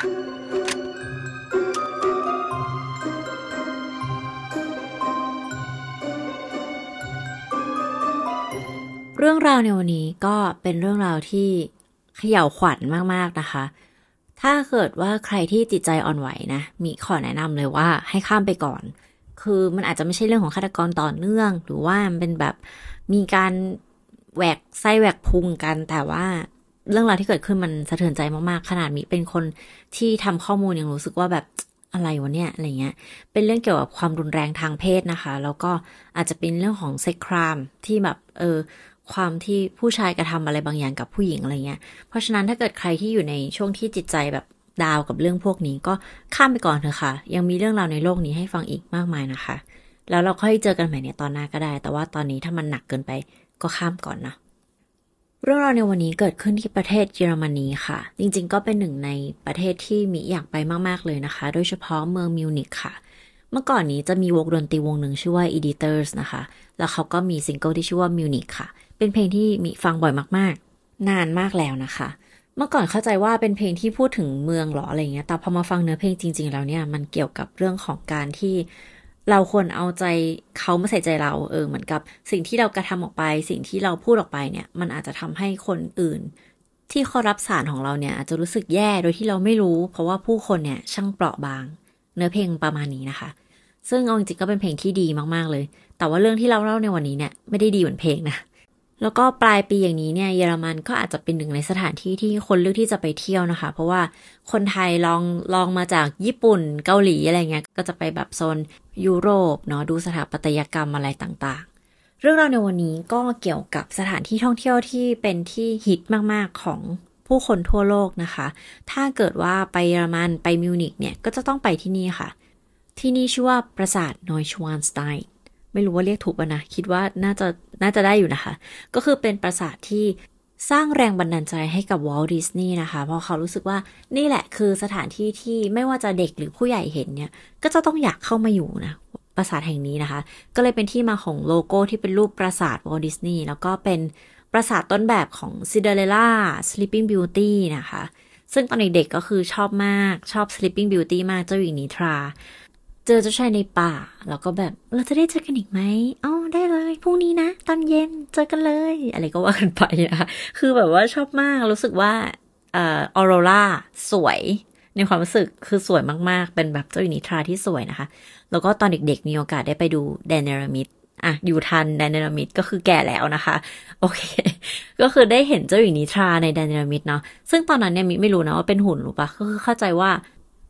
เรื่องราวในวันนี้ก็เป็นเรื่องราวที่เขย่าวขวัญมากๆนะคะ ถ้าเกิดว่าใครที่จิตใจอ่อนไหวนะ มีขอแนะนำเลยว่าให้ข้ามไปก่อน คือมันอาจจะไม่ใช่เรื่องของฆาตกรต่อเนื่อง หรือว่ามันเป็นแบบมีการแหวกไส้แหวกพุงกัน แต่ว่า เรื่องราวที่เกิดขึ้นมันสะเทือนใจมากๆ ขนาดมีเป็นคนที่ทำข้อมูลยังรู้สึกว่าแบบอะไรวะเนี่ยอะไรเงี้ย เป็นเรื่องเกี่ยวกับความรุนแรงทางเพศนะคะ แล้วก็อาจจะเป็นเรื่องของเซ็กครามที่แบบเออความที่ผู้ชายกระทำอะไรบางอย่างกับผู้หญิงอะไรเงี้ย เพราะฉะนั้นถ้าเกิดใครที่อยู่ในช่วงที่จิตใจแบบดาวกับเรื่องพวกนี้ก็ข้ามไปก่อนเถอะค่ะ ยังมีเรื่องราวในโลกนี้ให้ฟังอีกมากมายนะคะ แล้วเราค่อยเจอกันใหม่ในตอนหน้าก็ได้ แต่ว่าตอนนี้ถ้ามันหนักเกินไปก็ข้ามก่อนนะ เรื่องราวในวันนี้เกิดขึ้นที่ประเทศเยอรมนีค่ะ จริงๆ ก็เป็นหนึ่งในประเทศที่มีอยากไปมากๆเลยนะคะ โดยเฉพาะเมืองมิวนิกค่ะ เมื่อก่อนนี้จะมีวงดนตรีวงหนึ่งชื่อว่า Editors นะคะ แล้วเขาก็มีซิงเกิลที่ชื่อว่ามิวนิกค่ะ เป็นเพลงที่มีฟังบ่อยมากๆ นานมากแล้วนะคะ เมื่อก่อนเข้าใจว่าเป็นเพลงที่พูดถึงเมืองหรออะไรเงี้ย แต่พอมาฟังเนื้อเพลงจริง ๆ แล้วเนี่ยมันเกี่ยวกับเรื่องของการที่ เราควรเอาใจเขามาใส่ใจเราเออเหมือนกับสิ่งที่เรากระทำออกไป สิ่งที่เราพูดออกไปเนี่ย มันอาจจะทำให้คนอื่น ที่เขารับสารของเราเนี่ยอาจจะรู้สึกแย่โดยที่เราไม่รู้ เพราะว่าผู้คนเนี่ยช่างเปราะบาง เนื้อเพลงประมาณนี้นะคะ ซึ่งเอาจริงๆก็เป็นเพลงที่ดีมากๆเลย แต่ว่าเรื่องที่เราเล่าในวันนี้เนี่ยไม่ได้ดีเหมือนเพลงนะ แล้วก็ปลายปีอย่างนี้เนี่ยเยอรมันก็อาจจะเป็นหนึ่งในสถานที่ที่คนเลือกที่จะไปเที่ยวนะคะ เพราะว่าคนไทยลองลองมาจากญี่ปุ่นเกาหลีอะไรเงี้ยก็จะไปแบบโซนยุโรปเนาะดูสถาปัตยกรรมอะไรต่างๆ เรื่องราวในวันนี้ก็เกี่ยวกับสถานที่ท่องเที่ยวที่เป็นที่ฮิตมากๆของผู้คนทั่วโลกนะคะ ถ้าเกิดว่าไปเยอรมันไปมิวนิกเนี่ยก็จะต้องไปที่นี่ค่ะ ที่นี่ชื่อว่าปราสาทนอยชวานสไตน์ ไม่รู้ว่าเรียกถูกป่ะนะ คิดว่าน่าจะน่าจะได้อยู่นะคะ ก็คือเป็นปราสาทที่สร้างแรงบันดาลใจให้กับ Walt Disney นะคะ เพราะเขารู้สึกว่านี่แหละคือสถานที่ที่ไม่ว่าจะเด็กหรือผู้ใหญ่เห็นเนี่ย ก็จะต้องอยากเข้ามาอยู่นะปราสาทแห่งนี้นะคะ ก็เลยเป็นที่มาของโลโก้ที่เป็นรูปปราสาท Walt Disney แล้วก็เป็นปราสาทต้นแบบของซินเดเรลล่า Sleeping Beauty นะคะ ซึ่งตอนเด็กๆก็คือชอบมากชอบ Sleeping Beauty มากเจ้าหญิงนิทรา เจอเจ้าชายในป่า แล้วก็แบบเราจะได้เจอกันอีกไหมอ๋อได้เลยพรุ่งนี้นะ ตอนเย็นเจอกันเลย อะไรก็ว่ากันไปนะคะคือแบบว่าชอบมากรู้สึกว่าออโรราสวยในความรู้สึกคือสวยมาก ๆ เป็นแบบเจ้าหญิงนิทราที่สวยนะคะ แล้วก็ตอนเด็ก ๆ มีโอกาสได้ไปดูแดนเนรมิดอะอยู่ทันแดนเนรมิดก็คือแก่แล้วนะคะ โอเค ก็คือได้เห็นเจ้าหญิงนิทราในแดนเนรมิดเนาะซึ่งตอนนั้นเนี่ยมิไม่รู้นะว่าเป็นหุ่นหรือปะก็คือเข้าใจว่า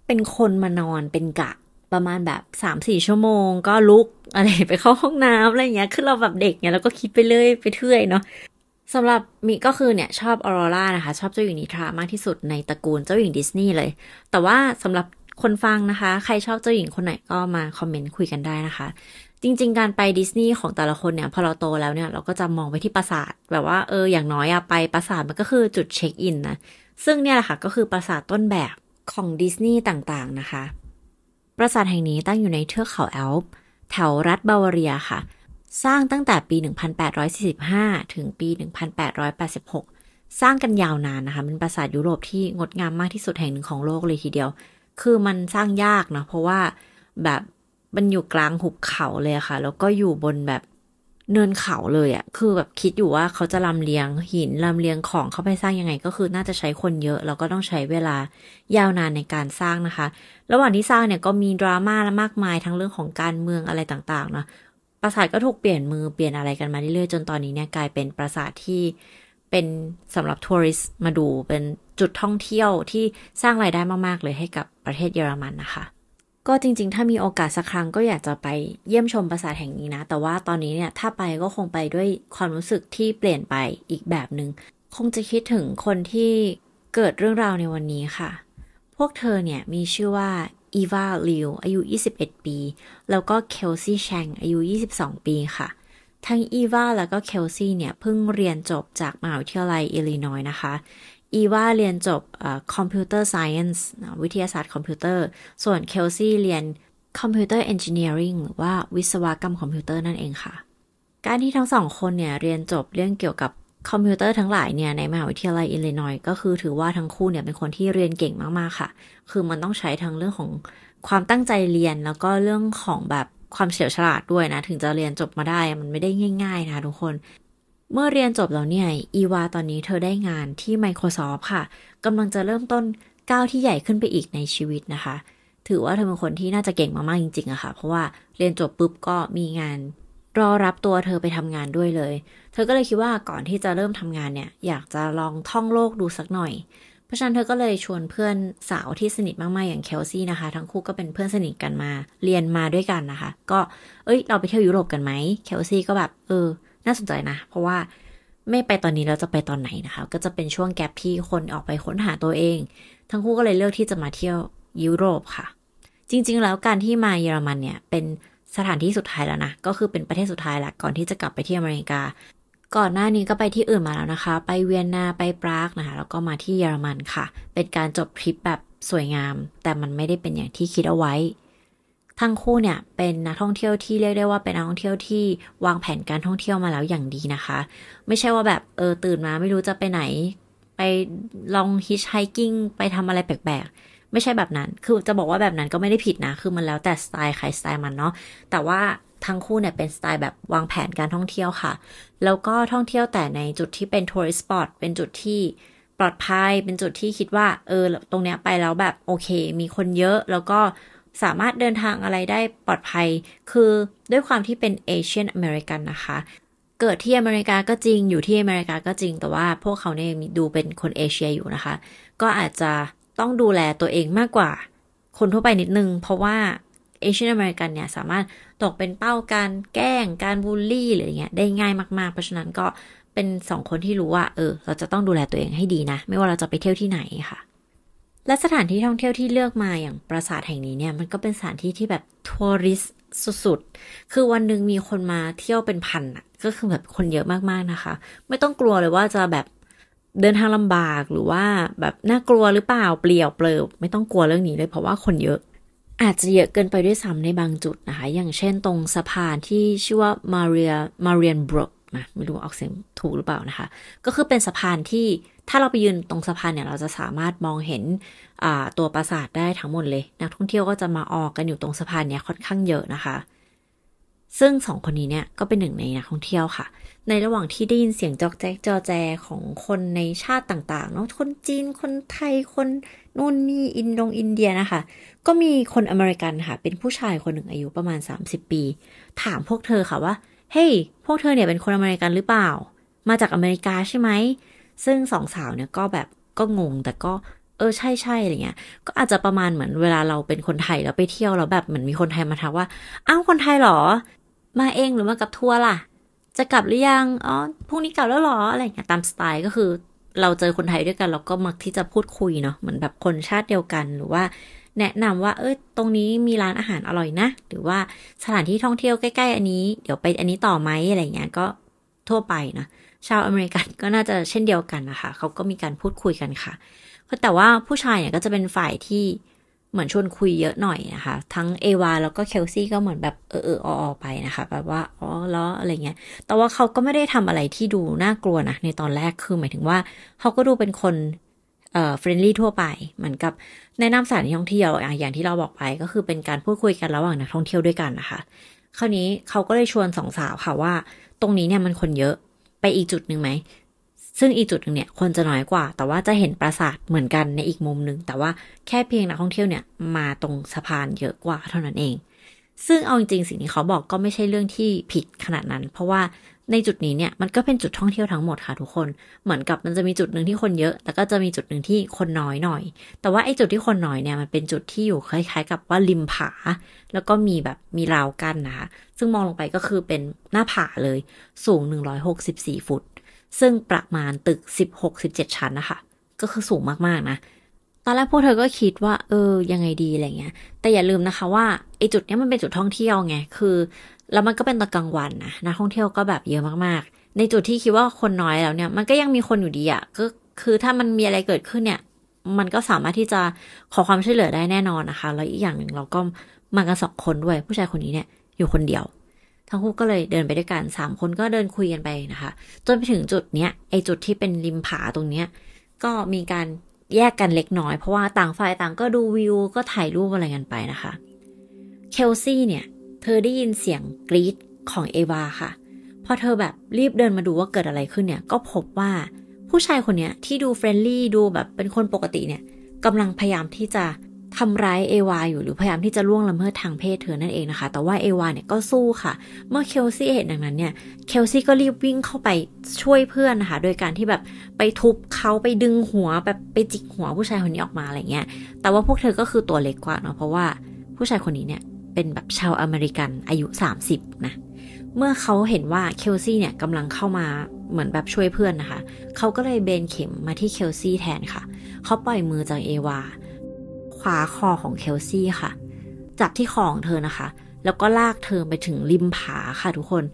เป็นคนมานอนเป็นกะ ประมาณแบบสามสี่ชั่วโมง ก็ลุกอะไรไปเข้าห้องน้ำอะไรเงี้ย คือเราแบบเด็กเนี่ยเราก็คิดไปเรื่อยไปเทื่อยเนาะสำหรับมิก็คือเนี่ยชอบออโรรานะคะ ชอบเจ้าหญิงนิทรามากที่สุดในตระกูลเจ้าหญิงดิสนีย์เลย แต่ว่าสำหรับคนฟังนะคะ ใครชอบเจ้าหญิงคนไหนก็มาคอมเมนต์คุยกันได้นะคะ จริง ๆ การไปดิสนีย์ของแต่ละคนเนี่ย พอเราโตแล้วเนี่ย เราก็จะมองไปที่ปราสาท แบบว่าเอออย่างน้อยอะไปปราสาทมันก็คือจุดเช็คอินนะซึ่งเนี่ยแหละค่ะก็คือปราสาทต้นแบบของดิสนีย์ต่างๆนะคะ ปราสาทแห่งนี้ตั้งอยู่ในเทือกเขาแอลป์แถวรัฐบาวาเรียค่ะ สร้างตั้งแต่ปี 1845 ถึงปี 1886 สร้างกันยาวนานนะคะ เป็นปราสาทยุโรปที่งดงามมากที่สุดแห่งหนึ่งของโลกเลยทีเดียว คือมันสร้างยากเนาะเพราะว่าแบบมันอยู่กลางหุบเขาเลยค่ะ แล้วก็อยู่บนแบบ เนินเขาเลยอะ่ะ คือแบบคิดอยู่ว่าเขาจะลำเลียงหินลำเลียงของเข้าไปสร้างยังไง ก็คือน่าจะใช้คนเยอะแล้วก็ต้องใช้เวลายาวนานในการสร้างนะคะ ระหว่างที่สร้างเนี่ยก็มีดราม่าและมากมายทั้งเรื่องของการเมืองอะไรต่างๆเนาะ ปราสาทก็ถูกเปลี่ยนมือเปลี่ยนอะไรกันมาเรื่อยๆจนตอนนี้เนี่ยกลายเป็นปราสาทที่เป็นสำหรับทัวริสต์มาดูเป็นจุดท่องเที่ยวที่สร้างรายได้มากๆเลยให้กับประเทศเยอรมันนะคะ ก็จริง ๆ ถ้ามีโอกาสสักครั้งก็อยากจะไปเยี่ยมชมปราสาทแห่งนี้นะ แต่ว่าตอนนี้เนี่ยถ้าไปก็คงไปด้วยความรู้สึกที่เปลี่ยนไปอีกแบบหนึ่งคงจะคิดถึงคนที่เกิดเรื่องราวในวันนี้ค่ะ พวกเธอเนี่ยมีชื่อว่าอีวาลิวอายุ 21 ปี แล้วก็เคลซี่แชงอายุ 22 ปีค่ะ ทั้งอีวาแล้วก็เคลซี่เนี่ยเพิ่งเรียนจบจากมหาวิทยาลัยอิลลินอยส์นะคะ อีวาเรียนจบ computer science วิทยาศาสตร์คอมพิวเตอร์ ส่วนเคลซี่เรียน computer engineering หรือว่าวิศวกรรมคอมพิวเตอร์นั่นเองค่ะ การที่ทั้งสองคนเนี่ยเรียนจบเรื่องเกี่ยวกับคอมพิวเตอร์ทั้งหลายเนี่ยในมหาวิทยาลัยอิลลินอยก็คือถือว่าทั้งคู่เนี่ยเป็นคนที่เรียนเก่งมากๆค่ะ คือมันต้องใช้ทั้งเรื่องของความตั้งใจเรียนแล้วก็เรื่องของแบบความเฉลียวฉลาดด้วยนะ ถึงจะเรียนจบมาได้มันไม่ได้ง่าย ๆ นะทุกคน เมื่อเรียนจบแล้วเนี่ย อีวาตอนนี้เธอได้งานที่ Microsoft ค่ะกำลังจะเริ่มต้นก้าวที่ใหญ่ขึ้นไปอีกในชีวิตนะคะ ถือว่าเธอเป็นคนที่น่าจะเก่งมากๆจริงๆอะค่ะ เพราะว่าเรียนจบปุ๊บก็มีงาน รอรับตัวเธอไปทำงานด้วยเลย เธอก็เลยคิดว่าก่อนที่จะเริ่มทำงานเนี่ย อยากจะลองท่องโลกดูสักหน่อย เพราะฉะนั้นเธอก็เลยชวนเพื่อนสาวที่สนิทมากๆอย่างเคลซี่นะคะ ทั้งคู่ก็เป็นเพื่อนสนิทกันมา เรียนมาด้วยกันนะคะ ก็ เอ้ย เราไปเที่ยวยุโรปกันไหมเคลซี่ก็แบบ เออ น่าสนใจนะ เพราะว่าไม่ไปตอนนี้เราจะไปตอนไหนนะคะ ก็จะเป็นช่วงแกลบที่คนออกไปค้นหาตัวเอง ทั้งคู่ก็เลยเลือกที่จะมาเที่ยวยุโรปค่ะ จริง ๆ แล้วการที่มาเยอรมันเนี่ยเป็นสถานที่สุดท้ายแล้วนะ ก็คือเป็นประเทศสุดท้ายแหละก่อนที่จะกลับไปที่อเมริกา ก่อนหน้านี้ก็ไปที่อื่นมาแล้วนะคะ ไปเวียนนาไปปรากนะคะแล้วก็มาที่เยอรมันค่ะ เป็นการจบทริปแบบสวยงาม แต่มันไม่ได้เป็นอย่างที่คิดเอาไว้ ทั้งคู่เนี่ยเป็นนักท่องเที่ยวที่เรียกได้ว่าเป็นนักท่องเที่ยวที่วางแผนการท่องเที่ยวมาแล้วอย่างดีนะคะ ไม่ใช่ว่าแบบเออตื่นมาไม่รู้จะไปไหน ไปลอง hitchhiking ไปทำอะไรแปลกๆ ไม่ใช่แบบนั้น คือจะบอกว่าแบบนั้นก็ไม่ได้ผิดนะ คือมันแล้วแต่สไตล์ใครสไตล์มันเนาะ แต่ว่าทั้งคู่เนี่ยเป็นสไตล์แบบวางแผนการท่องเที่ยวค่ะ แล้วก็ท่องเที่ยวแต่ในจุดที่เป็น tourist spot เป็นจุดที่ปลอดภัย เป็นจุดที่คิดว่า เออ ตรงเนี้ยไปแล้วแบบโอเค มีคนเยอะ แล้วก็ สามารถเดินทางอะไรได้ปลอดภัย คือด้วยความที่เป็น Asian American นะคะ เกิดที่อเมริกาก็จริงอยู่ที่อเมริกาก็จริง แต่ว่าพวกเขาเนี่ยดูเป็นคนเอเชียอยู่นะคะ ก็อาจจะต้องดูแลตัวเองมากกว่า คนทั่วไปนิดนึง เพราะว่าเอเชียนอเมริกันเนี่ยสามารถตกเป็นเป้าการแกล้งการบูลลี่หรือเงี้ยได้ง่ายมากๆ เพราะฉะนั้นก็เป็นสองคนที่รู้ว่า เออ เราจะต้องดูแลตัวเองให้ดีนะ ไม่ว่าเราจะไปเที่ยวที่ไหนค่ะ และสถานที่ท่องเที่ยวที่เลือกมาอย่างปราสาทแห่งนี้เนี่ยมันก็เป็นสถานที่ที่แบบทัวริสสุดๆ คือวันหนึ่งมีคนมาเที่ยวเป็นพันอะ ก็คือแบบคนเยอะมากๆนะคะ ไม่ต้องกลัวเลยว่าจะแบบเดินทางลำบากหรือว่าแบบน่ากลัวหรือเปล่าเปลี่ยวเปลิบไม่ต้องกลัวเรื่องนี้เลยเพราะว่าคนเยอะ อาจจะเยอะเกินไปด้วยซ้ำในบางจุดนะคะ อย่างเช่นตรงสะพานที่ชื่อว่ามาเรียมาเรียนบรกนะไม่รู้ออกเสียงถูกหรือเปล่านะคะ ก็คือเป็นสะพานที่ ถ้าเราไปยืนตรงสะพานเนี่ยเราจะสามารถมองเห็นตัวปราสาทได้ทั้งหมดเลย นักท่องเที่ยวก็จะมาออกกันอยู่ตรงสะพานเนี่ยค่อนข้างเยอะนะคะ ซึ่งสองคนนี้เนี่ยก็เป็นหนึ่งในนักท่องเที่ยวค่ะ ในระหว่างที่ได้ยินเสียงจอกแจ๊กจอแจของคนในชาติต่างๆเนาะคนจีนคนไทยคนนู่นนี่อินดงอินเดียนะคะ ก็มีคนอเมริกันค่ะ เป็นผู้ชายคนหนึ่งอายุประมาณ 30 ปี ถามพวกเธอค่ะว่าเฮ้ยพวกเธอเนี่ยเป็นคนอเมริกันหรือเปล่า มาจากอเมริกาใช่ไหม ซึ่งสองสาวเนี่ยก็แบบก็งงแต่ก็เออใช่ใช่อะไรเงี้ย ก็อาจจะประมาณเหมือนเวลาเราเป็นคนไทยแล้วไปเที่ยวแล้วแบบเหมือนมีคนไทยมาทักว่า อ้าวคนไทยหรอ มาเองหรือมากับทัวร์ล่ะ จะกลับหรือยัง อ๋อพรุ่งนี้กลับแล้วหรออะไรเงี้ยตามสไตล์ก็คือ เราเจอคนไทยด้วยกันเราก็มักที่จะพูดคุยเนาะเหมือนแบบคนชาติเดียวกันหรือว่า แนะนำว่า เอ้ยตรงนี้มีร้านอาหารอร่อยนะ หรือว่าสถานที่ท่องเที่ยวใกล้ ๆ อันนี้ เดี๋ยวไปอันนี้ต่อไหมอะไรเงี้ยก็ทั่วไปนะ ชาวอเมริกันก็น่าจะเช่นเดียวกันนะคะ เขาก็มีการพูดคุยกันค่ะ แต่ว่าผู้ชายเนี่ยก็จะเป็นฝ่ายที่เหมือนชวนคุยเยอะหน่อยนะคะ ทั้งอีวาแล้วก็เคลซี่ก็เหมือนแบบเออเออออไปนะคะแบบว่าอ๋อหรออะไรเงี้ย แต่ว่าเขาก็ไม่ได้ทำอะไรที่ดูน่ากลัวนะในตอนแรกคือหมายถึงว่า เขาก็ดูเป็นคนเอ่อ friendly ทั่วไปเหมือนกับแนะนำสถานที่ท่องเที่ยวอย่างที่เราบอกไปก็คือเป็นการพูดคุยกันระหว่างนักท่องเที่ยวด้วยกันนะคะ คราวนี้เขาก็เลยชวนสองสาวค่ะว่า ตรงนี้เนี่ยมันคนเยอะ ไปอีกจุดหนึ่งไหม ซึ่งอีกจุดหนึ่งเนี่ยคนจะน้อยกว่า แต่ว่าจะเห็นปราสาทเหมือนกันในอีกมุมหนึ่ง แต่ว่าแค่เพียงนักท่องเที่ยวเนี่ยมาตรงสะพานเยอะกว่าเท่านั้นเอง ซึ่งเอาจริงๆสิ่งที่เขาบอกก็ไม่ใช่เรื่องที่ผิดขนาดนั้น เพราะว่า ในจุดนี้เนี่ยมันก็เป็นจุดท่องเที่ยวทั้งหมดค่ะทุกคน เหมือนกับมันจะมีจุดหนึ่งที่คนเยอะ แล้วก็จะมีจุดหนึ่งที่คนน้อยหน่อย แต่ว่าไอ้จุดที่คนน้อยเนี่ยมันเป็นจุดที่อยู่คล้ายๆ กับว่าริมผา แล้วก็มีแบบมีราวกั้นนะคะซึ่งมองลงไปก็คือเป็นหน้าผาเลยสูง 164 ฟุต ซึ่งประมาณตึก 16-17 ชั้นนะคะ ก็คือสูงมากๆนะตอนแรกพวกเธอก็คิดว่าเออยังไงดีอะไรเงี้ย แต่อย่าลืมนะคะว่าไอจุดนี้มันเป็นจุดท่องเที่ยวไง คือ แล้วมันก็เป็นตอนกลางวันนะนักท่องเที่ยวก็แบบเยอะมากๆ ในจุดที่คิดว่าคนน้อยแล้วเนี่ย มันก็ยังมีคนอยู่ดีอะ่ะก็คือถ้ามันมีอะไรเกิดขึ้นเนี่ย มันก็สามารถที่จะขอความช่วยเหลือได้แน่นอนนะคะ แล้วอีกอย่างหนึ่งเราก็มากันสองคนด้วย ผู้ชายคนนี้เนี่ยอยู่คนเดียว ทั้งคู่ก็เลยเดินไปด้วยกันสามคนก็เดินคุยกันไปนะคะ จนไปถึงจุดเนี้ยไอจุดที่เป็นริมผาตรงเนี้ยก็มีการแยกกันเล็กน้อยเพราะว่าต่างฝ่ายต่างก็ดูวิวก็ถ่ายรูปอะไรกันไปนะคะ เคลซี่เนี่ย เธอได้ยินเสียงกรีดของเอวาค่ะ พอเธอแบบรีบเดินมาดูว่าเกิดอะไรขึ้นเนี่ย ก็พบว่าผู้ชายคนเนี้ยที่ดู friendly ดูแบบเป็นคนปกติเนี่ยกำลังพยายามที่จะทำร้ายเอวาอยู่หรือพยายามที่จะล่วงละเมิดทางเพศเธอนั่นเองนะคะ แต่ว่าเอวาเนี่ยก็สู้ค่ะ เมื่อเคลซี่เห็นดังนั้นเนี่ย เคลซี่ก็รีบวิ่งเข้าไปช่วยเพื่อนนะคะ โดยการที่แบบไปทุบเขาไปดึงหัวแบบไปจิกหัวผู้ชายคนนี้ออกมาอะไรเงี้ย แต่ว่าพวกเธอก็คือตัวเล็กกว่าเนาะ เพราะว่าผู้ชายคนนี้เนี่ย เป็นแบบชาวอเมริกันอายุ 30 นะ เมื่อเขาเห็นว่าเคลซี่เนี่ยกำลังเข้ามาเหมือนแบบช่วยเพื่อนนะคะ เขาก็เลยเบนเข็มมาที่เคลซี่แทนค่ะ เขาปล่อยมือจากเอวาคว้าคอของเคลซี่ค่ะ จับที่คอของเธอนะคะ แล้วก็ลากเธอไปถึงริมผาค่ะทุกคน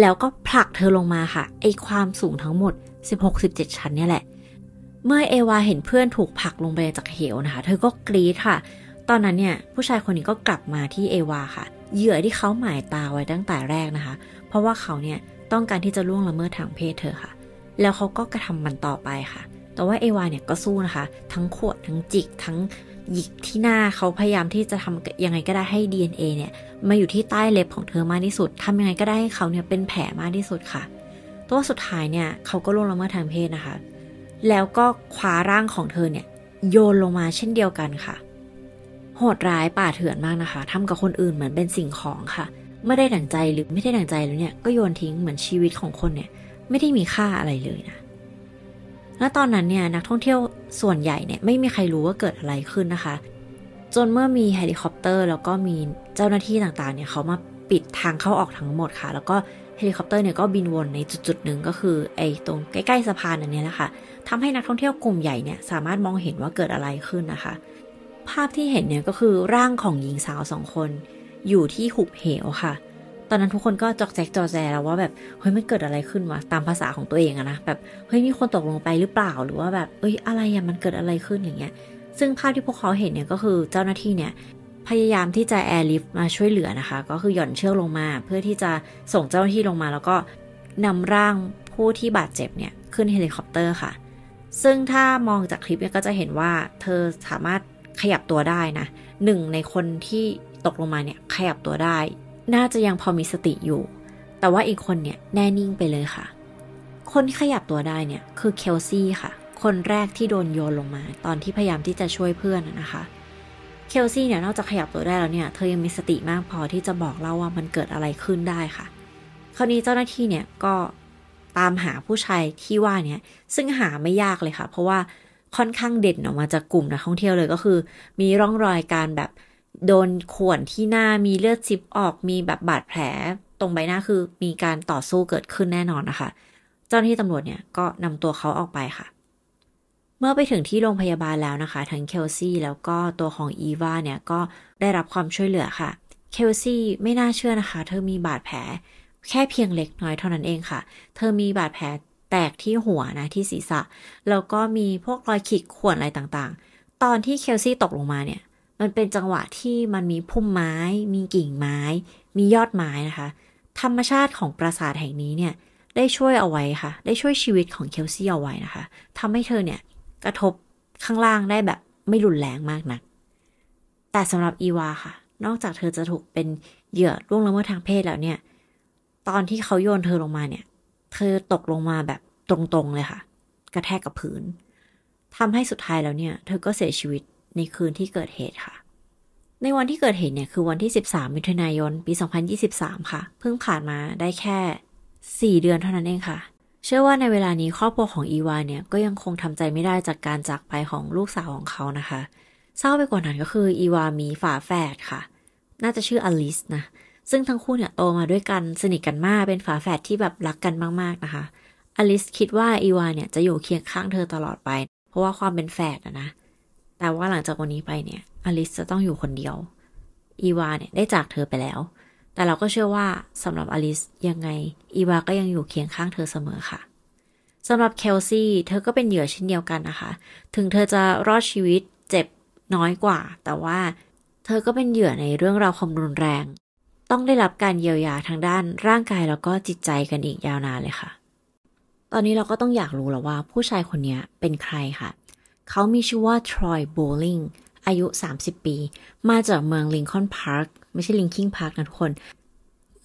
แล้วก็ผลักเธอลงมาค่ะ ไอความสูงทั้งหมด 16-17 ชั้นเนี่ยแหละ เมื่อเอวาเห็นเพื่อนถูกผลักลงไปจากเหวนะคะ เธอก็กรีดค่ะ ตอนนั้นเนี่ยผู้ชายคนนี้ก็กลับมาที่เอวาค่ะ เหยื่อที่เขาหมายตาไว้ตั้งแต่แรกนะคะ เพราะว่าเขาเนี่ยต้องการที่จะล่วงละเมิดทางเพศเธอค่ะ แล้วเขาก็กระทำมันต่อไปค่ะ แต่ว่าเอวาเนี่ยก็สู้นะคะ ทั้งขวดทั้งจิกทั้งหยิกที่หน้าเขาพยายามที่จะทำยังไงก็ได้ให้ DNA เนี่ยมาอยู่ที่ใต้เล็บของเธอมากที่สุดทำยังไงก็ได้ให้เขาเนี่ยเป็นแผลมากที่สุดค่ะ ตัวสุดท้ายเนี่ยเขาก็ล่วงละเมิดทางเพศนะคะ แล้วก็คว้าร่างของเธอเนี่ยโยนลงมาเช่นเดียวกันค่ะ โหดร้ายป่าเถื่อนมากนะคะทำกับคนอื่นเหมือนเป็นสิ่งของค่ะ ไม่ได้ดั่งใจหรือไม่ได้ดั่งใจแล้วเนี่ยก็โยนทิ้งเหมือนชีวิตของคนเนี่ยไม่ได้มีค่าอะไรเลยนะและตอนนั้นเนี่ยนักท่องเที่ยวส่วนใหญ่เนี่ยไม่มีใครรู้ว่าเกิดอะไรขึ้นนะคะ จนเมื่อมีเฮลิคอปเตอร์ แล้วก็มีเจ้าหน้าที่ต่างๆเนี่ยเขามาปิดทางเข้าออกทั้งหมดค่ะ แล้วก็เฮลิคอปเตอร์เนี่ยก็บินวนในจุดๆหนึ่งก็คือไอ้ตรงใกล้ๆสะพานอันนี้แหละค่ะทำให้นักท่องเที่ยวกลุ่มใหญ่เนี่ยสามารถมองเห็นว่าเกิดอะไรขึ้นนะคะ ภาพที่เห็นเนี่ยก็คือร่างของหญิงสาวสองคน อยู่ที่หุบเหวค่ะ ตอนนั้นทุกคนก็จอกแจ๊กจอแจแล้วว่าแบบเฮ้ยมันเกิดอะไรขึ้นวะตามภาษาของตัวเองอะนะแบบเฮ้ยมีคนตกลงไปหรือเปล่าหรือว่าแบบเอ้ยอะไรอะมันเกิดอะไรขึ้นอย่างเงี้ย ซึ่งภาพที่พวกเขาเห็นเนี่ยก็คือเจ้าหน้าที่เนี่ยพยายามที่จะแอร์ลิฟต์มาช่วยเหลือนะคะ ก็คือหย่อนเชือกลงมา เพื่อที่จะส่งเจ้าหน้าที่ลงมา แล้วก็นำร่างผู้ที่บาดเจ็บเนี่ยขึ้นเฮลิคอปเตอร์ค่ะ ซึ่งถ้ามองจากคลิปเนี่ยก็จะเห็นว่าเธอสามารถ ขยับตัวได้นะหนึ่งในคนที่ตกลงมาเนี่ยขยับตัวได้ น่าจะยังพอมีสติอยู่ แต่ว่าอีกคนเนี่ยแน่นิ่งไปเลยค่ะ คนที่ขยับตัวได้เนี่ยคือเคลซี่ค่ะ คนแรกที่โดนโยนลงมา ตอนที่พยายามที่จะช่วยเพื่อนนะคะเคลซี่เนี่ยนอกจากขยับตัวได้แล้วเนี่ย เธอยังมีสติมากพอที่จะบอกเล่าว่ามันเกิดอะไรขึ้นได้ค่ะ คราวนี้เจ้าหน้าที่เนี่ยก็ตามหาผู้ชายที่ว่าเนี่ยซึ่งหาไม่ยากเลยค่ะ เพราะว่า ค่อนข้างเด่นออกมาจากกลุ่มนักท่องเที่ยวเลยก็คือ มีร่องรอยการแบบโดนข่วนที่หน้ามีเลือดซิบออกมีแบบบาดแผล ตรงใบหน้าคือมีการต่อสู้เกิดขึ้นแน่นอนนะคะ เจ้าหน้าที่ตำรวจเนี่ยก็นำตัวเขาออกไปค่ะ เมื่อไปถึงที่โรงพยาบาลแล้วนะคะ ทั้งเคลซี่แล้วก็ตัวของอีวาเนี่ยก็ได้รับความช่วยเหลือค่ะเคลซี่ไม่น่าเชื่อนะคะ เธอมีบาดแผลแค่เพียงเล็กน้อยเท่านั้นเองค่ะ เธอมีบาดแผล แตกที่หัวนะที่ศีรษะ แล้วก็มีพวกรอยขีดข่วนอะไรต่างๆ ตอนที่เคลซี่ตกลงมาเนี่ย มันเป็นจังหวะที่มันมีพุ่มไม้ มีกิ่งไม้ มียอดไม้นะคะ ธรรมชาติของปราสาทแห่งนี้เนี่ยได้ช่วยเอาไว้ค่ะ ได้ช่วยชีวิตของเคลซี่เอาไว้นะคะทำให้เธอเนี่ยกระทบข้างล่างได้แบบไม่รุนแรงมากนัก แต่สำหรับอีวาค่ะ นอกจากเธอจะถูกเป็นเหยื่อร่วงละเมิดทางเพศแล้วเนี่ย ตอนที่เขาโยนเธอลงมาเนี่ย เธอตกลงมาแบบตรงๆเลยค่ะ กระแทกกับพื้นทำให้สุดท้ายแล้วเนี่ย เธอก็เสียชีวิตในคืนที่เกิดเหตุค่ะ ในวันที่เกิดเหตุเนี่ยคือวันที่ 13 มิถุนายน ปี 2023 ค่ะ เพิ่งผ่านมาได้แค่ 4 เดือนเท่านั้นเองค่ะ เชื่อว่าในเวลานี้ครอบครัวของอีวาเนี่ยก็ยังคงทำใจไม่ได้จากการจากไปของลูกสาวของเขานะคะ เศร้าไปกว่านั้นก็คืออีวามีฝาแฝดค่ะ น่าจะชื่ออลิสนะ ซึ่งทั้งคู่เนี่ยโตมาด้วยกันสนิทกันมากเป็นฝาแฝดที่แบบรักกันมากๆนะคะ อลิสคิดว่าอีวาเนี่ยจะอยู่เคียงข้างเธอตลอดไป เพราะว่าความเป็นแฝดนะแต่ว่าหลังจากวันนี้ไปเนี่ย อลิสจะต้องอยู่คนเดียว อีวาเนี่ยได้จากเธอไปแล้ว แต่เราก็เชื่อว่าสำหรับอลิสยังไง อีวาก็ยังอยู่เคียงข้างเธอเสมอค่ะสำหรับเคลซี่เธอก็เป็นเหยื่อเช่นเดียวกันนะคะ ถึงเธอจะรอดชีวิตเจ็บน้อยกว่า แต่ว่าเธอก็เป็นเหยื่อในเรื่องราวความรุนแรง ต้องได้รับการเยียวยาทางด้านร่างกายแล้วก็จิตใจกันอีกยาวนานเลยค่ะ ตอนนี้เราก็ต้องอยากรู้แล้วว่าผู้ชายคนนี้เป็นใครค่ะ เขามีชื่อว่าทรอยโบลิงอายุ 30 ปี มาจากเมือง Lincoln Park ไม่ใช่ Linkin Park นะทุกคน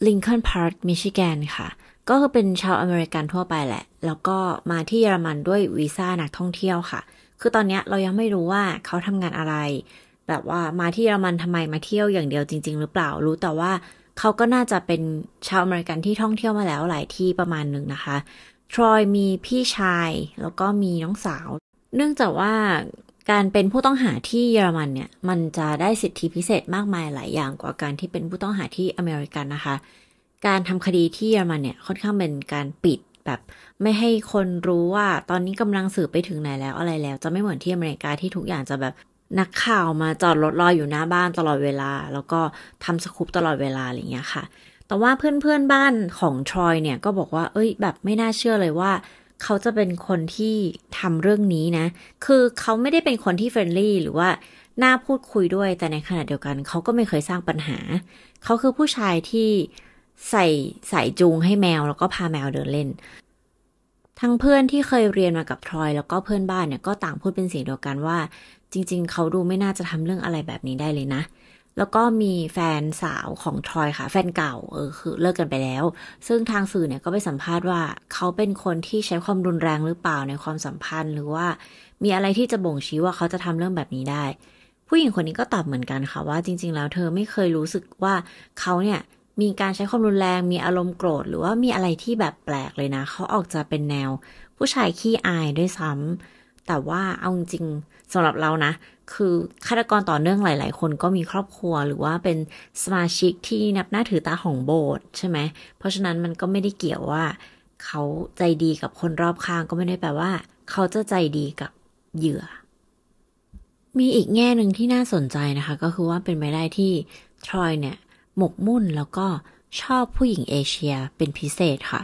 Lincoln Park มิชิแกนค่ะ ก็คือเป็นชาวอเมริกันทั่วไปแหละ แล้วก็มาที่เยอรมันด้วยวีซ่านักท่องเที่ยวค่ะ คือตอนนี้เรายังไม่รู้ว่าเขาทำงานอะไร แบบว่ามาที่เยอรมันทำไมมาเที่ยวอย่างเดียวจริง ๆ หรือเปล่ารู้แต่ว่าเขาก็น่าจะเป็นชาวอเมริกันที่ท่องเที่ยวมาแล้วหลายที่ประมาณหนึ่งนะคะ ทรอยมีพี่ชายแล้วก็มีน้องสาว เนื่องจากว่าการเป็นผู้ต้องหาที่เยอรมันเนี่ย มันจะได้สิทธิพิเศษมากมายหลายอย่างกว่าการที่เป็นผู้ต้องหาที่อเมริกันนะคะ การทำคดีที่เยอรมันเนี่ยค่อนข้างเป็นการปิดแบบไม่ให้คนรู้ว่าตอนนี้กำลังสืบไปถึงไหนแล้วอะไรแล้ว จะไม่เหมือนที่อเมริกาที่ทุกอย่างจะแบบ นักข่าวมาจอดรถรออยู่หน้าบ้านตลอดเวลา แล้วก็ทำสกูปตลอดเวลาอะไรเงี้ยค่ะ แต่ว่าเพื่อนเพื่อนบ้านของทรอยเนี่ยก็บอกว่า เอ้ย แบบไม่น่าเชื่อเลยว่า เขาจะเป็นคนที่ทำเรื่องนี้นะ คือเขาไม่ได้เป็นคนที่เฟรนลี่หรือว่าน่าพูดคุยด้วย แต่ในขณะเดียวกัน เขาก็ไม่เคยสร้างปัญหา เขาคือผู้ชายที่ใส่ใส่จูงให้แมวแล้วก็พาแมวเดินเล่นทั้งเพื่อนที่เคยเรียนมากับทรอย แล้วก็เพื่อนบ้านเนี่ยก็ต่างพูดเป็นเสียงเดียวกันว่า จริง ๆ เขาดูไม่น่าจะทำเรื่องอะไรแบบนี้ได้เลยนะ แล้วก็มีแฟนสาวของทรอยค่ะ แฟนเก่าเออคือเลิกกันไปแล้ว ซึ่งทางสื่อเนี่ยก็ไปสัมภาษณ์ว่า เขาเป็นคนที่ใช้ความรุนแรงหรือเปล่าในความสัมพันธ์ หรือว่ามีอะไรที่จะบ่งชี้ว่าเขาจะทำเรื่องแบบนี้ได้ ผู้หญิงคนนี้ก็ตอบเหมือนกันค่ะว่า จริง ๆ แล้วเธอไม่เคยรู้สึกว่าเขาเนี่ยมีการใช้ความรุนแรง มีอารมณ์โกรธ หรือว่ามีอะไรที่แบบแปลกเลยนะ เขาออกจะเป็นแนว ผู้ชายขี้อายด้วยซ้ำ แต่ว่าเอาจริงสำหรับเรานะ คือฆาตกรต่อเนื่องหลาย ๆ คนก็มีครอบครัวหรือว่าเป็นสมาชิกที่นับหน้าถือตาของโบสถ์ใช่ไหม เพราะฉะนั้นมันก็ไม่ได้เกี่ยวว่า เขาใจดีกับคนรอบข้างก็ไม่ได้แปลว่า เขาจะใจดีกับเหยื่อ มีอีกแง่หนึ่งที่น่าสนใจนะคะ ก็คือว่าเป็นไปได้ที่ทรอยเนี่ยหมกมุ่นแล้วก็ชอบผู้หญิงเอเชียเป็นพิเศษค่ะ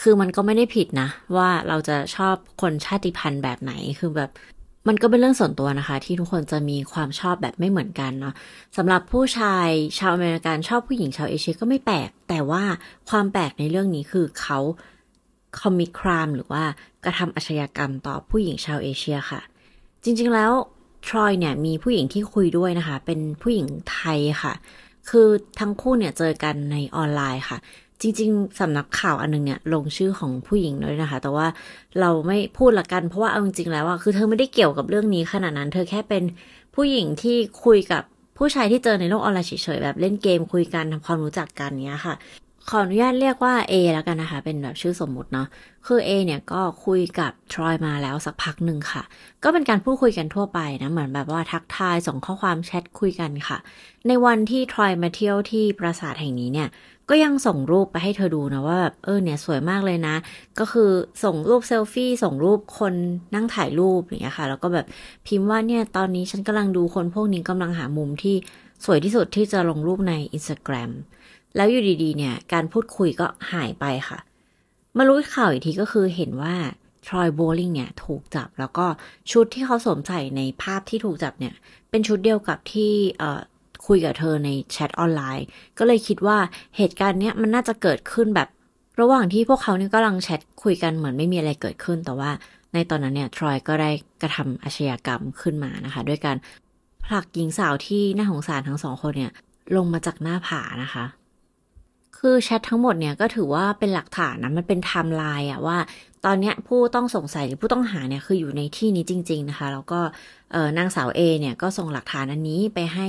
คือมันก็ไม่ได้ผิดนะ ว่าเราจะชอบคนชาติพันธุ์แบบไหนคือแบบมันก็เป็นเรื่องส่วนตัวนะคะ ที่ทุกคนจะมีความชอบแบบไม่เหมือนกันเนาะสำหรับผู้ชายชาวอเมริกันชอบผู้หญิงชาวเอเชียก็ไม่แปลก แต่ว่าความแปลกในเรื่องนี้คือเขา commit crime หรือว่ากระทำอาชญากรรมต่อผู้หญิงชาวเอเชียค่ะ จริงๆแล้วทรอยเนี่ยมีผู้หญิงที่คุยด้วยนะคะ เป็นผู้หญิงไทยค่ะ คือทั้งคู่เนี่ยเจอกันในออนไลน์ค่ะ จริง ๆสำนักข่าวอันนึงเนี่ยลงชื่อของผู้หญิงด้วยนะคะ แต่ว่าเราไม่พูดละกัน เพราะว่าเอาจริงๆแล้วอะคือเธอไม่ได้เกี่ยวกับเรื่องนี้ขนาดนั้น เธอแค่เป็นผู้หญิงที่คุยกับผู้ชายที่เจอในโลกออนไลน์เฉยๆแบบเล่นเกมคุยกันทำความรู้จักกันเนี้ยค่ะ ขออนุญาตเรียกว่า A แล้วกันนะคะ เป็นแบบชื่อสมมุติเนาะคือ A เนี่ยก็คุยกับทรอยมาแล้วสักพักหนึ่งค่ะ ก็เป็นการพูดคุยกันทั่วไปนะ เหมือนแบบว่าทักทายส่งข้อความแชทคุยกันค่ะ ในวันที่ทรอยมาเที่ยวที่ปราสาทแห่งนี้เนี่ย ก็ยังส่งรูปไปให้เธอดูนะว่าแบบเออเนี่ยสวยมากเลยนะ ก็คือส่งรูปเซลฟี่ส่งรูปคนนั่งถ่ายรูปอย่างเงี้ยค่ะ แล้วก็แบบพิมพ์ว่าเนี่ยตอนนี้ฉันกำลังดูคนพวกนี้กำลังหามุมที่สวยที่สุดที่จะลงรูปใน Instagram แล้วอยู่ดีๆ เนี่ย การพูดคุยก็หายไปค่ะ มารู้ข่าวอีกทีก็คือเห็นว่าทรอยโบลิงเนี่ยถูกจับแล้วก็ชุดที่เขาสวมใส่ในภาพที่ถูกจับเนี่ย เป็นชุดเดียวกับที่ คุยกับเธอในแชทออนไลน์ ก็เลยคิดว่าเหตุการณ์เนี้ยมันน่าจะเกิดขึ้นแบบ ระหว่างที่พวกเขาเนี่ยกำลังแชทคุยกันเหมือนไม่มีอะไรเกิดขึ้น แต่ว่าในตอนนั้นเนี่ยทรอยก็ได้กระทำอาชญากรรมขึ้นมานะคะ ด้วยการผลักหญิงสาวที่น่าสงสารทั้งสองคนเนี่ยลงมาจากหน้าผานะคะ คือแชททั้งหมดเนี่ยก็ถือว่าเป็นหลักฐานนะ มันเป็นไทม์ไลน์อะว่า ตอนนี้ผู้ต้องสงสัยหรือผู้ต้องหาเนี่ยคืออยู่ในที่นี้จริง ๆนะคะ แล้วก็นางสาวเอเนี่ยก็ส่งหลักฐานอันนี้ไปให้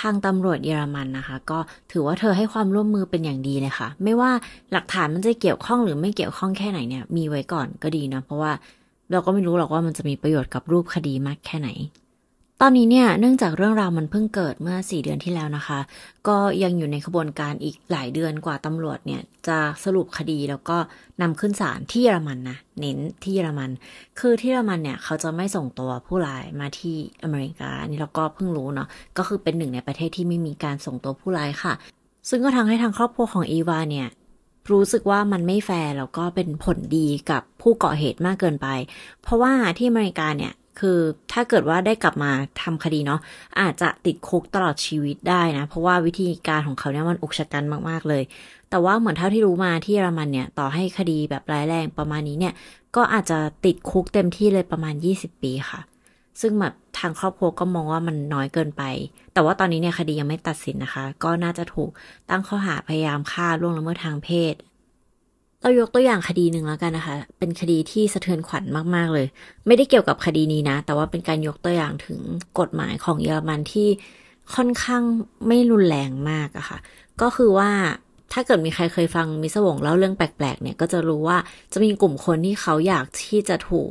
ทางตำรวจเยอรมันนะคะ ก็ถือว่าเธอให้ความร่วมมือเป็นอย่างดีเลยค่ะ ไม่ว่าหลักฐานมันจะเกี่ยวข้องหรือไม่เกี่ยวข้องแค่ไหนเนี่ย มีไว้ก่อนก็ดีนะ เพราะว่าเราก็ไม่รู้หรอกว่ามันจะมีประโยชน์กับรูปคดีมากแค่ไหน ตอนนี้เนี่ยเนื่องจากเรื่องราวมันเพิ่งเกิดเมื่อ 4 เดือนที่แล้วนะคะ ก็ยังอยู่ในขบวนการอีกหลายเดือนกว่าตำรวจเนี่ยจะสรุปคดีแล้วก็นำขึ้นศาลที่เยอรมันนะเน้นที่เยอรมัน คือที่เยอรมันเนี่ยเขาจะไม่ส่งตัวผู้ร้ายมาที่อเมริกานี่เราก็เพิ่งรู้เนาะก็คือเป็นหนึ่งในประเทศที่ไม่มีการส่งตัวผู้ร้ายค่ะ ซึ่งก็ทำให้ทางครอบครัวของอีวาเนี่ยรู้สึกว่ามันไม่แฟร์แล้วก็เป็นผลดีกับผู้กาะเหตุมากเกินไป เพราะว่าที่อเมริกาเนี่ย คือถ้าเกิดว่าได้กลับมาทำคดีเนาะอาจจะติดคุกตลอดชีวิตได้นะ เพราะว่าวิธีการของเขาเนี่ยมันอุกชะกันมากๆเลย แต่ว่าเหมือนเท่าที่รู้มาที่เยอรมันเนี่ยต่อให้คดีแบบร้ายแรงประมาณนี้เนี่ย ก็อาจจะติดคุกเต็มที่เลยประมาณ 20 ปีค่ะ ซึ่งแบบทางครอบครัวก็มองว่ามันน้อยเกินไป แต่ว่าตอนนี้เนี่ยคดียังไม่ตัดสินนะคะ ก็น่าจะถูกตั้งข้อหาพยายามฆ่าล่วงละเมิดทางเพศ เรายกตัวอย่างคดีหนึ่งแล้วกันนะคะ เป็นคดีที่สะเทือนขวัญมาก ๆ เลย ไม่ได้เกี่ยวกับคดีนี้นะ แต่ว่าเป็นการยกตัวอย่างถึงกฎหมายของเยอรมันที่ค่อนข้างไม่รุนแรงมากอะคะ่ะ ก็คือว่าถ้าเกิดมีใครเคยฟังมิสวงเล่าเรื่องแปลก ๆ เนี่ยก็จะรู้ว่าจะมีกลุ่มคนที่เขาอยากที่จะถูก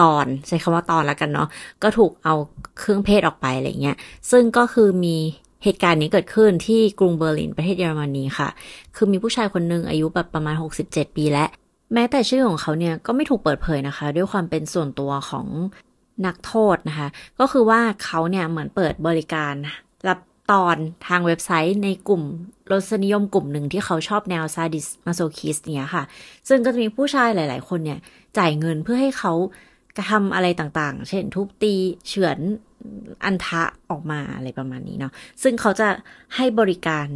ตอนใช้คำว่าตอนแล้วกันเนาะก็ถูกเอาเครื่องเพศออกไปอะไรเงี้ย ซึ่งก็คือมี เหตุการณ์นี้เกิดขึ้นที่กรุงเบอร์ลินประเทศเยอรมนีค่ะ คือมีผู้ชายคนหนึ่งอายุแบบประมาณ 67 ปีและ แม้แต่ชื่อของเขาเนี่ยก็ไม่ถูกเปิดเผยนะคะ ด้วยความเป็นส่วนตัวของนักโทษนะคะ ก็คือว่าเขาเนี่ยเหมือนเปิดบริการรับตอนทางเว็บไซต์ในกลุ่มรสนิยมกลุ่มหนึ่งที่เขาชอบแนว sadist masochist เนี่ยค่ะ ซึ่งก็จะมีผู้ชายหลาย ๆ คนเนี่ยจ่ายเงินเพื่อให้เขากระทำอะไรต่างๆ เช่นทุบตี เฉือน อัณฑะออกมาอะไรประมาณนี้เนาะซึ่งเขาจะให้บริการ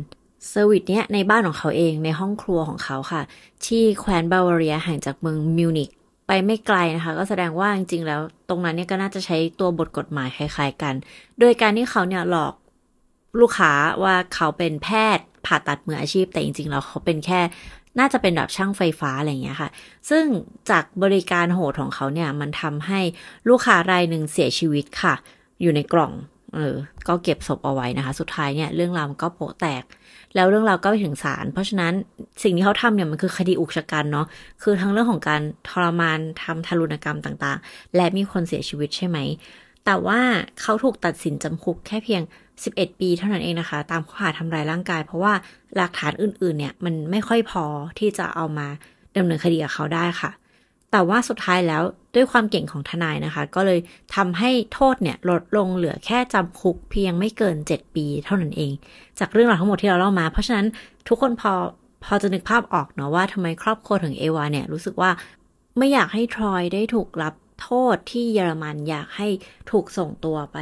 service เนี้ยในบ้านของเขาเองในห้องครัวของเขาค่ะ ที่แคว้นบาวาเรียห่างจากเมืองมิวนิกไปไม่ไกลนะคะ ก็แสดงว่าจริงๆแล้ว ตรงนั้นเนี่ยก็น่าจะใช้ตัวบทกฎหมายคล้ายๆกัน โดยการที่เขาเนี่ยหลอกลูกค้าว่าเขาเป็นแพทย์ผ่าตัดมืออาชีพ แต่จริงๆแล้วเขาเป็นแค่น่าจะเป็นแบบช่างไฟฟ้าอะไรอย่างเงี้ยค่ะ ซึ่งจากบริการโหดของเขาเนี่ยมันทำให้ลูกค้ารายหนึ่งเสียชีวิตค่ะ อยู่ในกล่อง เออ ก็เก็บศพเอาไว้นะคะ สุดท้ายเนี่ยเรื่องราวมันก็โปะแตก แล้วเรื่องราวก็ไปถึงศาล เพราะฉะนั้นสิ่งที่เขาทำเนี่ยมันคือคดีอุกชะกันเนาะ คือทั้งเรื่องของการทรมานทำทารุณกรรมต่างๆ และมีคนเสียชีวิตใช่ไหม แต่ว่าเขาถูกตัดสินจำคุกแค่เพียง 11 ปีเท่านั้นเองนะคะ ตามข้อหาทำร้ายร่างกาย เพราะว่าหลักฐานอื่นๆ เนี่ยมันไม่ค่อยพอที่จะเอามาดำเนินคดีกับเขาได้ค่ะ แต่ว่าสุดท้ายแล้วด้วยความเก่งของทนายนะคะ ก็เลยทำให้โทษเนี่ยลดลงเหลือแค่จำคุกเพียงไม่เกิน 7 ปีเท่านั้นเอง จากเรื่องราวทั้งหมดที่เราเล่ามา เพราะฉะนั้นทุกคนพอพอจะนึกภาพออกเนาะว่าทำไมครอบครัวถึงเอวาเนี่ยรู้สึกว่าไม่อยากให้ทรอยได้ถูกรับโทษที่เยอรมันอยากให้ถูกส่งตัวไป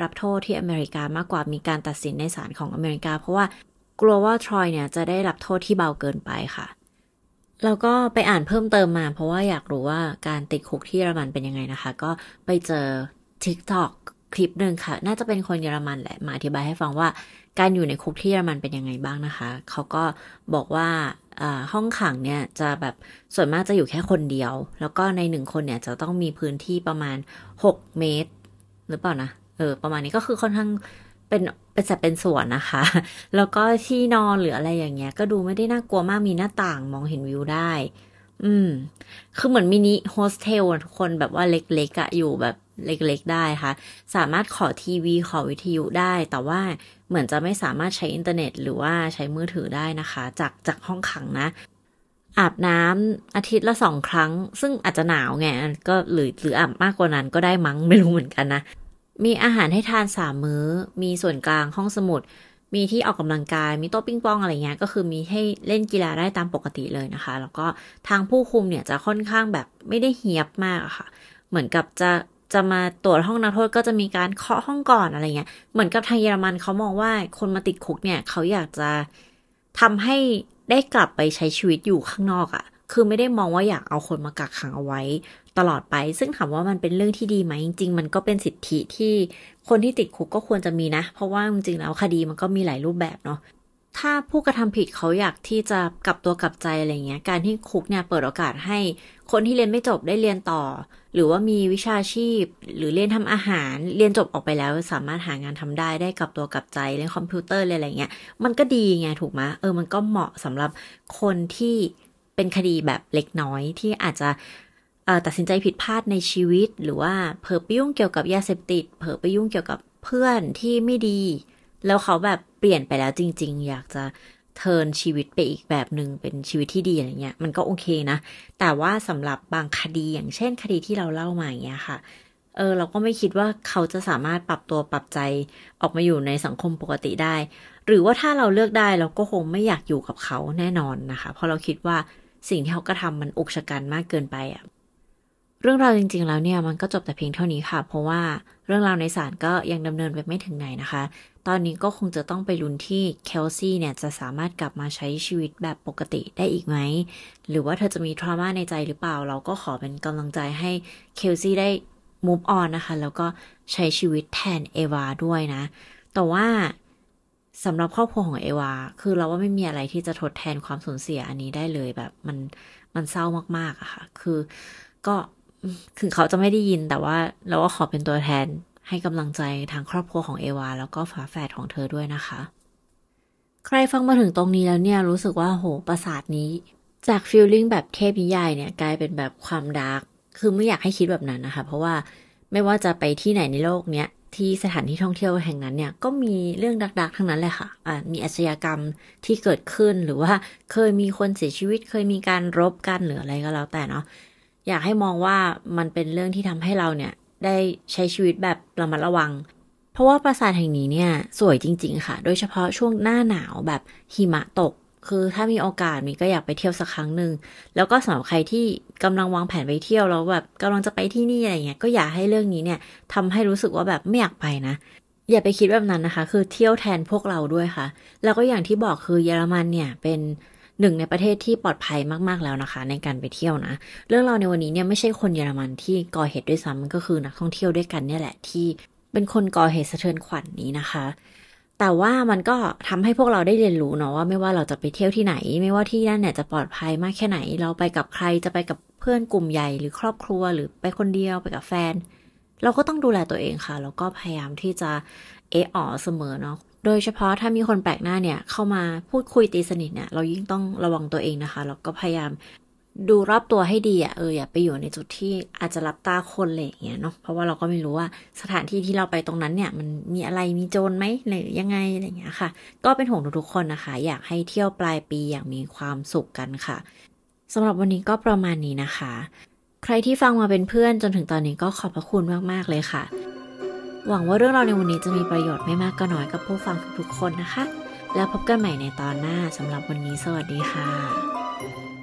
รับโทษที่อเมริกามากกว่ามีการตัดสินในศาลของอเมริกา เพราะว่ากลัวว่าทรอยเนี่ยจะได้รับโทษที่เบาเกินไปค่ะ แล้วก็ไปอ่านเพิ่มเติมมา เพราะว่าอยากรู้ว่าการติดคุกที่เยอรมันเป็นยังไงนะคะ ก็ไปเจอ TikTok คลิปหนึ่งค่ะ น่าจะเป็นคนเยอรมันแหละ มาอธิบายให้ฟังว่าการอยู่ในคุกที่เยอรมันเป็นยังไงบ้างนะคะ เขาก็บอกว่าห้องขังเนี่ยจะแบบส่วนมากจะอยู่แค่คนเดียว แล้วก็ในหนึ่งคนเนี่ยจะต้องมีพื้นที่ประมาณ 6 เมตร หรือเปล่านะ เออ ประมาณนี้ก็คือค่อนข้าง เป็นเป็นสัดเป็นส่วนนะคะ แล้วก็ที่นอนหรืออะไรอย่างเงี้ย ก็ดูไม่ได้น่ากลัวมากมีหน้าต่างมองเห็นวิวได้ อืม คือเหมือน mini hostel ทุกคนแบบว่าเล็กๆอะอยู่แบบเล็กๆได้ค่ะ สามารถขอทีวีขอวิทยุได้ แต่ว่าเหมือนจะไม่สามารถใช้อินเทอร์เน็ต หรือว่าใช้มือถือได้นะคะ จากจากห้องขังนะ อาบน้ำอาทิตย์ละสองครั้ง ซึ่งอาจจะหนาวไงก็หรือหรืออาบมากกว่านั้นก็ได้มั้งไม่รู้เหมือนกันนะ มีอาหารให้ทานสามมื้อ มีส่วนกลางห้องสมุด มีที่ออกกำลังกาย มีโต๊ะปิงปองอะไรเงี้ย ก็คือมีให้เล่นกีฬาได้ตามปกติเลยนะคะ แล้วก็ทางผู้คุมเนี่ยจะค่อนข้างแบบไม่ได้เฮียบมากอะค่ะ เหมือนกับจะจะมาตรวจห้องนักโทษก็จะมีการเคาะห้องก่อนอะไรเงี้ย เหมือนกับทางเยอรมันเขามองว่าคนมาติดคุกเนี่ยเขาอยากจะทำให้ได้กลับไปใช้ชีวิตอยู่ข้างนอกอะ คือไม่ได้มองว่าอยากเอาคนมากักขังเอาไว้ตลอดไป ซึ่งถามว่ามันเป็นเรื่องที่ดีไหมจริง ๆ มันก็เป็นสิทธิที่คนที่ติดคุกก็ควรจะมีนะ เพราะว่าจริงๆแล้วคดีมันก็มีหลายรูปแบบเนาะถ้าผู้กระทำผิดเขาอยากที่จะกลับตัวกลับใจอะไรเงี้ย การที่คุกเนี่ยเปิดโอกาสให้ คนที่เรียนไม่จบได้เรียนต่อ หรือว่ามีวิชาชีพ หรือเรียนทำอาหาร เรียนจบออกไปแล้ว สามารถหางานทำได้ได้กลับตัวกลับใจเรียนคอมพิวเตอร์อะไรเงี้ย มันก็ดีไงถูกไหมเออมันก็เหมาะสำหรับคนที่ เป็นคดีแบบเล็กน้อยที่อาจจะตัดสินใจผิดพลาดในชีวิต หรือว่าเผลอไปยุ่งเกี่ยวกับยาเสพติด เผลอไปยุ่งเกี่ยวกับเพื่อนที่ไม่ดี แล้วเขาแบบเปลี่ยนไปแล้วจริง ๆ อยากจะเทินชีวิตไปอีกแบบหนึ่งเป็นชีวิตที่ดีอะไรเงี้ย มันก็โอเคนะ แต่ว่าสำหรับบางคดีอย่างเช่นคดีที่เราเล่ามาอย่างเงี้ยค่ะ เออเราก็ไม่คิดว่าเขาจะสามารถปรับตัวปรับใจออกมาอยู่ในสังคมปกติได้ หรือว่าถ้าเราเลือกได้เราก็คงไม่อยากอยู่กับเขาแน่นอนนะคะ เพราะเราคิดว่า สิ่งที่เขากระทำมันอุกชะกันมากเกินไปอะ่ะเรื่องราวจริง ๆ แล้วเนี่ยมันก็จบแต่เพียงเท่านี้ค่ะ เพราะว่าเรื่องราวในศาลก็ยังดำเนินไปไม่ถึงไหนนะคะ ตอนนี้ก็คงจะต้องไปลุ้นที่เคลซี่เนี่ยจะสามารถกลับมาใช้ชีวิตแบบปกติได้อีกไหม หรือว่าเธอจะมีทรามาในใจหรือเปล่า เราก็ขอเป็นกำลังใจให้เคลซี่ได้ move on นะคะ แล้วก็ใช้ชีวิตแทนเอวาด้วยนะ แต่ว่า สำหรับครอบครัวของเอวา คือเราว่าไม่มีอะไรที่จะทดแทนความสูญเสียอันนี้ได้เลยแบบมันมันเศร้ามากๆอะค่ะ คือก็ถึงเขาจะไม่ได้ยินแต่ว่าเราก็ขอเป็นตัวแทนให้กำลังใจทางครอบครัวของเอวา แล้วก็ฝาแฝดของเธอด้วยนะคะ ใครฟังมาถึงตรงนี้แล้วเนี่ยรู้สึกว่าโหประสาทนี้ จากฟิลลิ่งแบบเทพนิยายเนี่ย กลายเป็นแบบความดาร์กคือไม่อยากให้คิดแบบนั้นนะคะ เพราะว่าไม่ว่าจะไปที่ไหนในโลกเนี้ย ที่สถานที่ท่องเที่ยวแห่งนั้นเนี่ยก็มีเรื่องดักๆทั้งนั้นเลยค่ะอ่ามีอาชญากรรมที่เกิดขึ้นหรือว่าเคยมีคนเสียชีวิตเคยมีการรบกันหรืออะไรก็แล้วแต่เนาะอยากให้มองว่ามันเป็นเรื่องที่ทำให้เราเนี่ยได้ใช้ชีวิตแบบระมัดระวัง เพราะว่าปราสาทแห่งนี้เนี่ยสวยจริง ๆ ค่ะ โดยเฉพาะช่วงหน้าหนาวแบบหิมะตก คือถ้ามีโอกาสมีก็อยากไปเที่ยวสักครั้งหนึ่งแล้วก็สำหรับใครที่กำลังวางแผนไปเที่ยวแล้วแบบกำลังจะไปที่นี่อะไรเงี้ยก็อยากให้เรื่องนี้เนี่ยทำให้รู้สึกว่าแบบไม่อยากไปนะอย่าไปคิดแบบนั้นนะคะ คือเที่ยวแทนพวกเราด้วยค่ะ แล้วก็อย่างที่บอกคือเยอรมันเนี่ยเป็นหนึ่งในประเทศที่ปลอดภัยมาก ๆ แล้วนะคะ ในการไปเที่ยวนะ เรื่องเราในวันนี้เนี่ยไม่ใช่คนเยอรมันที่ก่อเหตุด้วยซ้ำมันก็คือนักท่องเที่ยวด้วยกันเนี่ยแหละที่เป็นคนก่อเหตุสะเทือนขวัญนนี้นะคะ แต่ว่ามันก็ทำให้พวกเราได้เรียนรู้เนาะว่าไม่ว่าเราจะไปเที่ยวที่ไหน ไม่ว่าที่นั่นเนี่ยจะปลอดภัยมากแค่ไหน เราไปกับใครจะไปกับเพื่อนกลุ่มใหญ่หรือครอบครัวหรือไปคนเดียวไปกับแฟน เราก็ต้องดูแลตัวเองค่ะแล้วก็พยายามที่จะเอออเสมอเนาะโดยเฉพาะถ้ามีคนแปลกหน้าเนี่ยเข้ามาพูดคุยตีสนิทเนี่ยเรายิ่งต้องระวังตัวเองนะคะแล้วก็พยายาม ดูรอบตัวให้ดีอะเอออย่าไปอยู่ในจุดที่อาจจะรับตาคนเลยอย่างเงี้ยเนาะเพราะว่าเราก็ไม่รู้ว่าสถานที่ที่เราไปตรงนั้นเนี่ย มันมีอะไรมีโจรไหมหรือยังไงอะไรอย่างเงี้ยค่ะ ก็เป็นห่วงทุกๆคนนะคะ อยากให้เที่ยวปลายปีอย่างมีความสุขกันค่ะสำหรับวันนี้ก็ประมาณนี้นะคะ ใครที่ฟังมาเป็นเพื่อนจนถึงตอนนี้ก็ขอบพระคุณมากๆเลยค่ะ หวังว่าเรื่องราวในวันนี้จะมีประโยชน์ไม่มากก็น้อยกับผู้ฟังทุกๆคนนะคะ แล้วพบกันใหม่ในตอนหน้าสำหรับวันนี้สวัสดีค่ะ